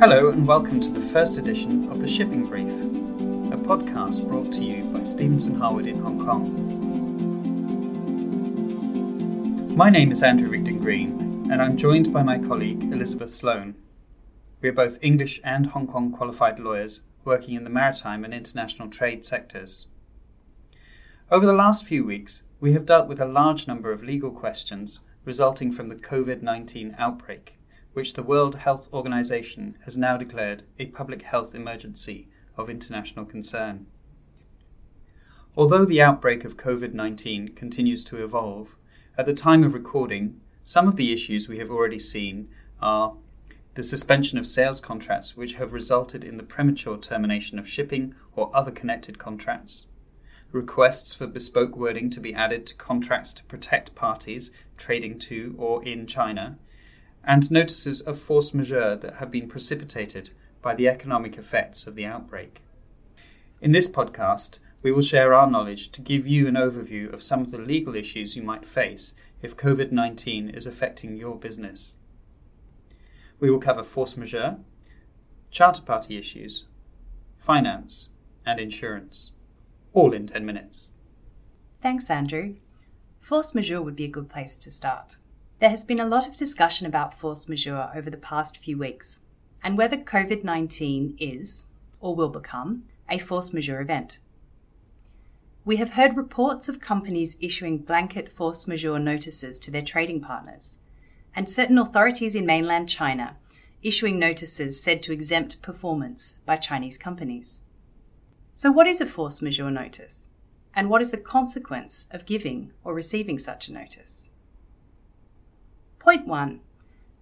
Hello, and welcome to the first edition of the Shipping Brief, a podcast brought to you by Stephenson Harwood in Hong Kong. My name is Andrew Rigden Green, and I'm joined by my colleague Elizabeth Sloan. We are both English and Hong Kong qualified lawyers working in the maritime and international trade sectors. Over the last few weeks, we have dealt with a large number of legal questions resulting from the COVID 19 outbreak which the World Health Organization has now declared a public health emergency of international concern. Although the outbreak of COVID 19 continues to evolve, at the time of recording, some of the issues we have already seen are the suspension of sales contracts which have resulted in the premature termination of shipping or other connected contracts, requests for bespoke wording to be added to contracts to protect parties trading to or in China, and notices of force majeure that have been precipitated by the economic effects of the outbreak. In this podcast, we will share our knowledge to give you an overview of some of the legal issues you might face if COVID 19 is affecting your business. We will cover force majeure, charter party issues, finance, and insurance, all in 10 minutes. Thanks, Andrew. Force majeure would be a good place to start. There has been a lot of discussion about force majeure over the past few weeks and whether COVID 19 is, or will become, a force majeure event. We have heard reports of companies issuing blanket force majeure notices to their trading partners, and certain authorities in mainland China issuing notices said to exempt performance by Chinese companies. So, what is a force majeure notice? And what is the consequence of giving or receiving such a notice? Point one,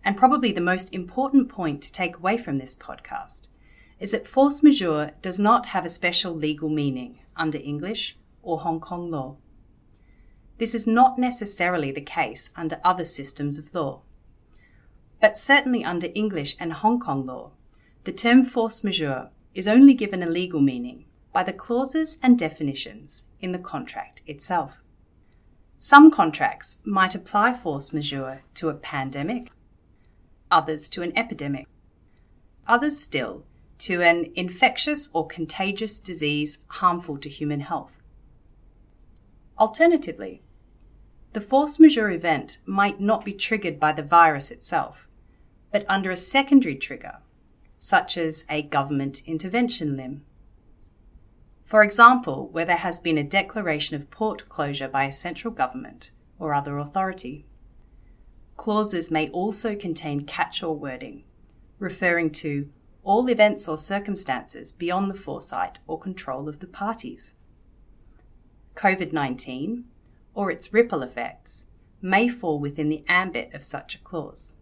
and probably the most important point to take away from this podcast, is that force majeure does not have a special legal meaning under English or Hong Kong law. This is not necessarily the case under other systems of law. But certainly under English and Hong Kong law, the term force majeure is only given a legal meaning by the clauses and definitions in the contract itself. Some contracts might apply force majeure to a pandemic, others to an epidemic, others still to an infectious or contagious disease harmful to human health. Alternatively, the force majeure event might not be triggered by the virus itself, but under a secondary trigger, such as a government intervention limb for example, where there has been a declaration of port closure by a central government or other authority. Clauses may also contain catch all wording, referring to all events or circumstances beyond the foresight or control of the parties. COVID 19, or its ripple effects, may fall within the ambit of such a clause.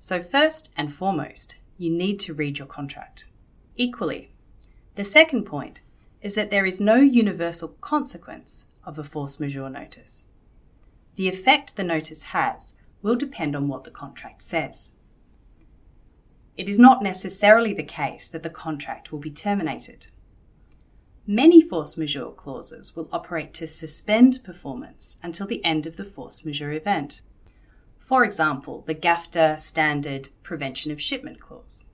So, first and foremost, you need to read your contract. Equally, the second point is that there is no universal consequence of a force majeure notice. The effect the notice has will depend on what the contract says. It is not necessarily the case that the contract will be terminated. Many force majeure clauses will operate to suspend performance until the end of the force majeure event. For example, the GAFTA Standard Prevention of Shipment Clause.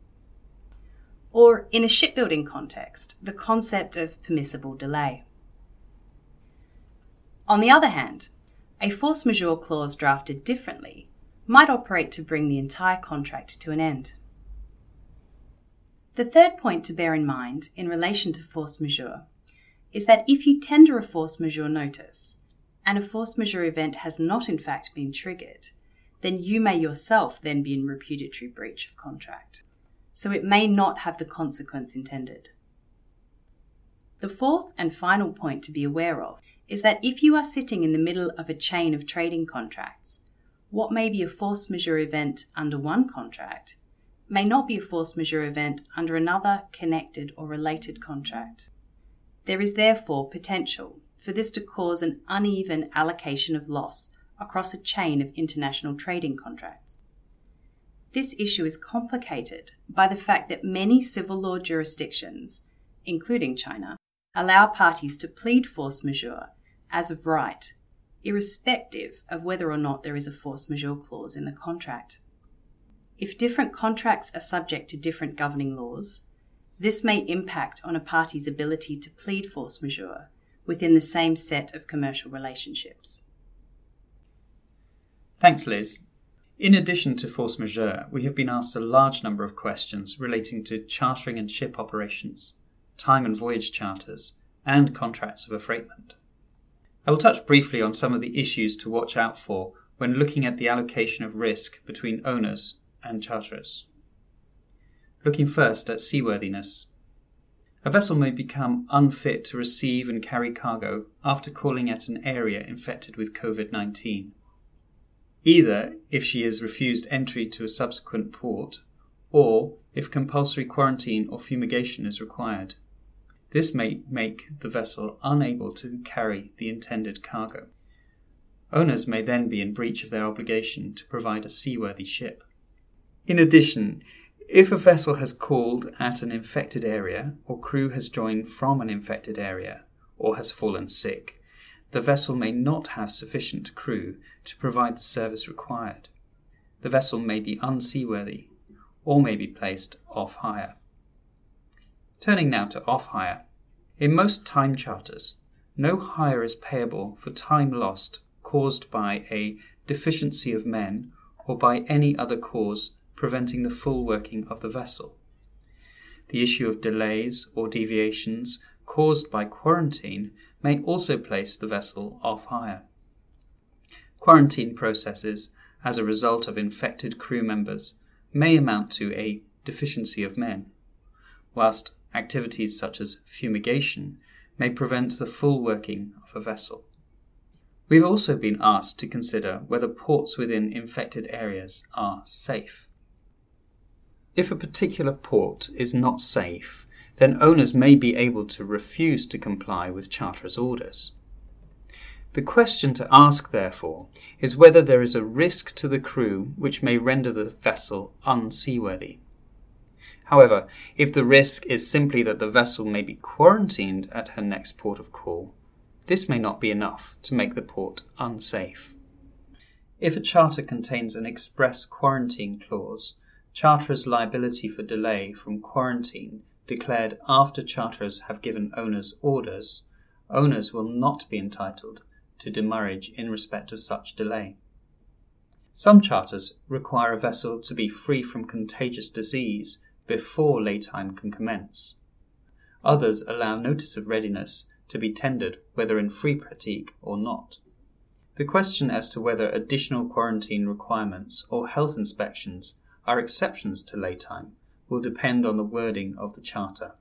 Or, in a shipbuilding context, the concept of permissible delay. On the other hand, a force majeure clause drafted differently might operate to bring the entire contract to an end. The third point to bear in mind in relation to force majeure is that if you tender a force majeure notice and a force majeure event has not in fact been triggered, then you may yourself then be in repudiatory breach of contract so it may not have the consequence intended. The fourth and final point to be aware of is that if you are sitting in the middle of a chain of trading contracts, what may be a force majeure event under one contract may not be a force majeure event under another connected or related contract. There is therefore potential for this to cause an uneven allocation of loss across a chain of international trading contracts. This issue is complicated by the fact that many civil law jurisdictions, including China, allow parties to plead force majeure as of right, irrespective of whether or not there is a force majeure clause in the contract. if different contracts are subject to different governing laws, this may impact on a party's ability to plead force majeure within the same set of commercial relationships. Thanks, Liz. In addition to force majeure, we have been asked a large number of questions relating to chartering and ship operations, time and voyage charters, and contracts of affreightment. I will touch briefly on some of the issues to watch out for when looking at the allocation of risk between owners and charterers. Looking first at seaworthiness. A vessel may become unfit to receive and carry cargo after calling at an area infected with COVID 19. Either if she is refused entry to a subsequent port, or if compulsory quarantine or fumigation is required. This may make the vessel unable to carry the intended cargo. Owners may then be in breach of their obligation to provide a seaworthy ship. In addition, if a vessel has called at an infected area, or crew has joined from an infected area, or has fallen sick, the vessel may not have sufficient crew to provide the service required. The vessel may be unseaworthy, or may be placed off hire. Turning now to off hire. In most time charters, no hire is payable for time lost caused by a deficiency of men or by any other cause preventing the full working of the vessel. The issue of delays or deviations caused by quarantine may also place the vessel off hire. Quarantine processes, as a result of infected crew members, may amount to a deficiency of men, whilst activities such as fumigation may prevent the full working of a vessel. We've also been asked to consider whether ports within infected areas are safe. If a particular port is not safe, then owners may be able to refuse to comply with charterers' orders. The question to ask, therefore, is whether there is a risk to the crew which may render the vessel unseaworthy. However, if the risk is simply that the vessel may be quarantined at her next port of call, this may not be enough to make the port unsafe. If a charter contains an express quarantine clause, charterer's liability for delay from quarantine declared after charterers have given owners orders, owners will not be entitled to demurrage in respect of such delay. Some charters require a vessel to be free from contagious disease before laytime can commence. Others allow notice of readiness to be tendered whether in free pratique or not. The question as to whether additional quarantine requirements or health inspections are exceptions to laytime will depend on the wording of the Charter.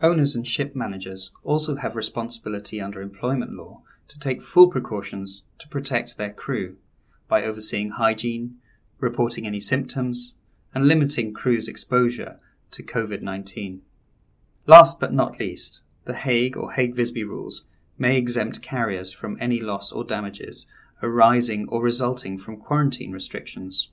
Owners and ship managers also have responsibility under employment law to take full precautions to protect their crew by overseeing hygiene, reporting any symptoms, and limiting crew's exposure to COVID 19. Last but not least, the Hague or Hague Visby rules may exempt carriers from any loss or damages arising or resulting from quarantine restrictions.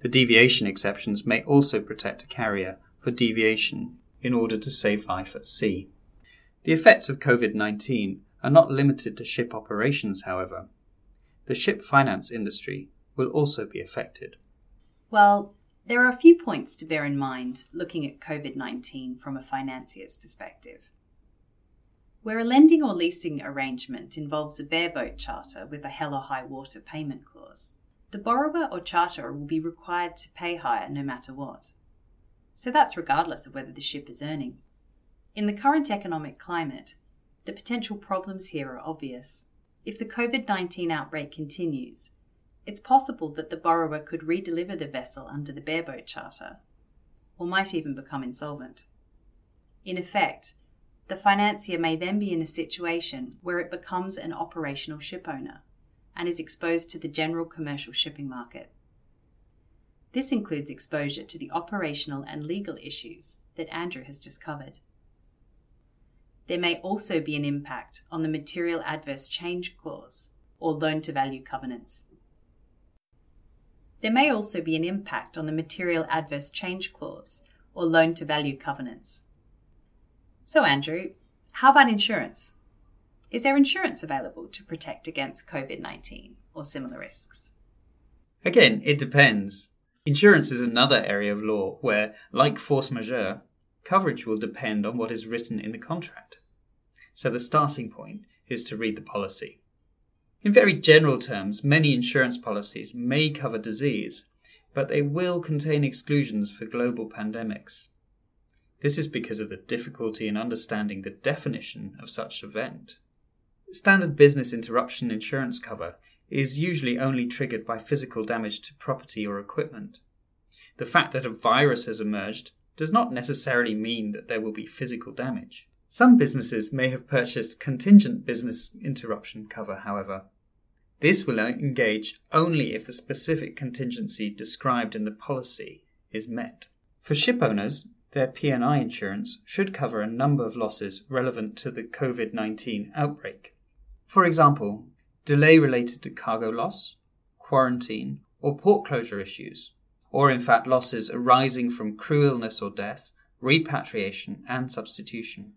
The deviation exceptions may also protect a carrier for deviation in order to save life at sea. The effects of COVID 19 are not limited to ship operations, however. The ship finance industry will also be affected. Well, there are a few points to bear in mind looking at COVID 19 from a financier's perspective. Where a lending or leasing arrangement involves a bareboat charter with a hell or high water payment clause, the borrower or charterer will be required to pay hire no matter what. So that's regardless of whether the ship is earning. In the current economic climate, the potential problems here are obvious. If the COVID 19 outbreak continues, it's possible that the borrower could redeliver the vessel under the bareboat charter, or might even become insolvent. In effect, the financier may then be in a situation where it becomes an operational shipowner and is exposed to the general commercial shipping market. This includes exposure to the operational and legal issues that Andrew has just covered. There may also be an impact on the material adverse change clause or loan to value covenants. There may also be an impact on the material adverse change clause or loan to value covenants. So, Andrew, how about insurance? Is there insurance available to protect against COVID 19 or similar risks? Again, it depends. Insurance is another area of law where, like force majeure, coverage will depend on what is written in the contract. So the starting point is to read the policy. In very general terms, many insurance policies may cover disease, but they will contain exclusions for global pandemics. This is because of the difficulty in understanding the definition of such event. Standard business interruption insurance cover is usually only triggered by physical damage to property or equipment. The fact that a virus has emerged does not necessarily mean that there will be physical damage. Some businesses may have purchased contingent business interruption cover, however. This will engage only if the specific contingency described in the policy is met. For ship owners, their P&I insurance should cover a number of losses relevant to the COVID-19 outbreak. For example, delay related to cargo loss, quarantine, or port closure issues, or in fact losses arising from crew illness or death, repatriation, and substitution.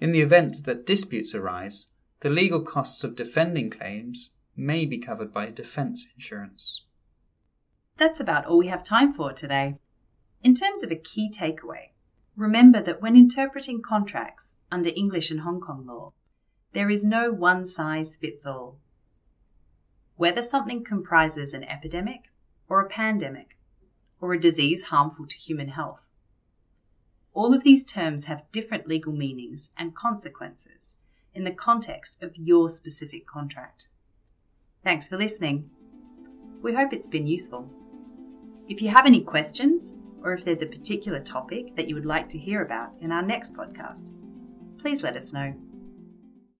In the event that disputes arise, the legal costs of defending claims may be covered by defence insurance. That's about all we have time for today. In terms of a key takeaway, remember that when interpreting contracts under English and Hong Kong law, there is no one size fits all. Whether something comprises an epidemic or a pandemic or a disease harmful to human health, all of these terms have different legal meanings and consequences in the context of your specific contract. Thanks for listening. We hope it's been useful. If you have any questions, or if there's a particular topic that you would like to hear about in our next podcast, please let us know.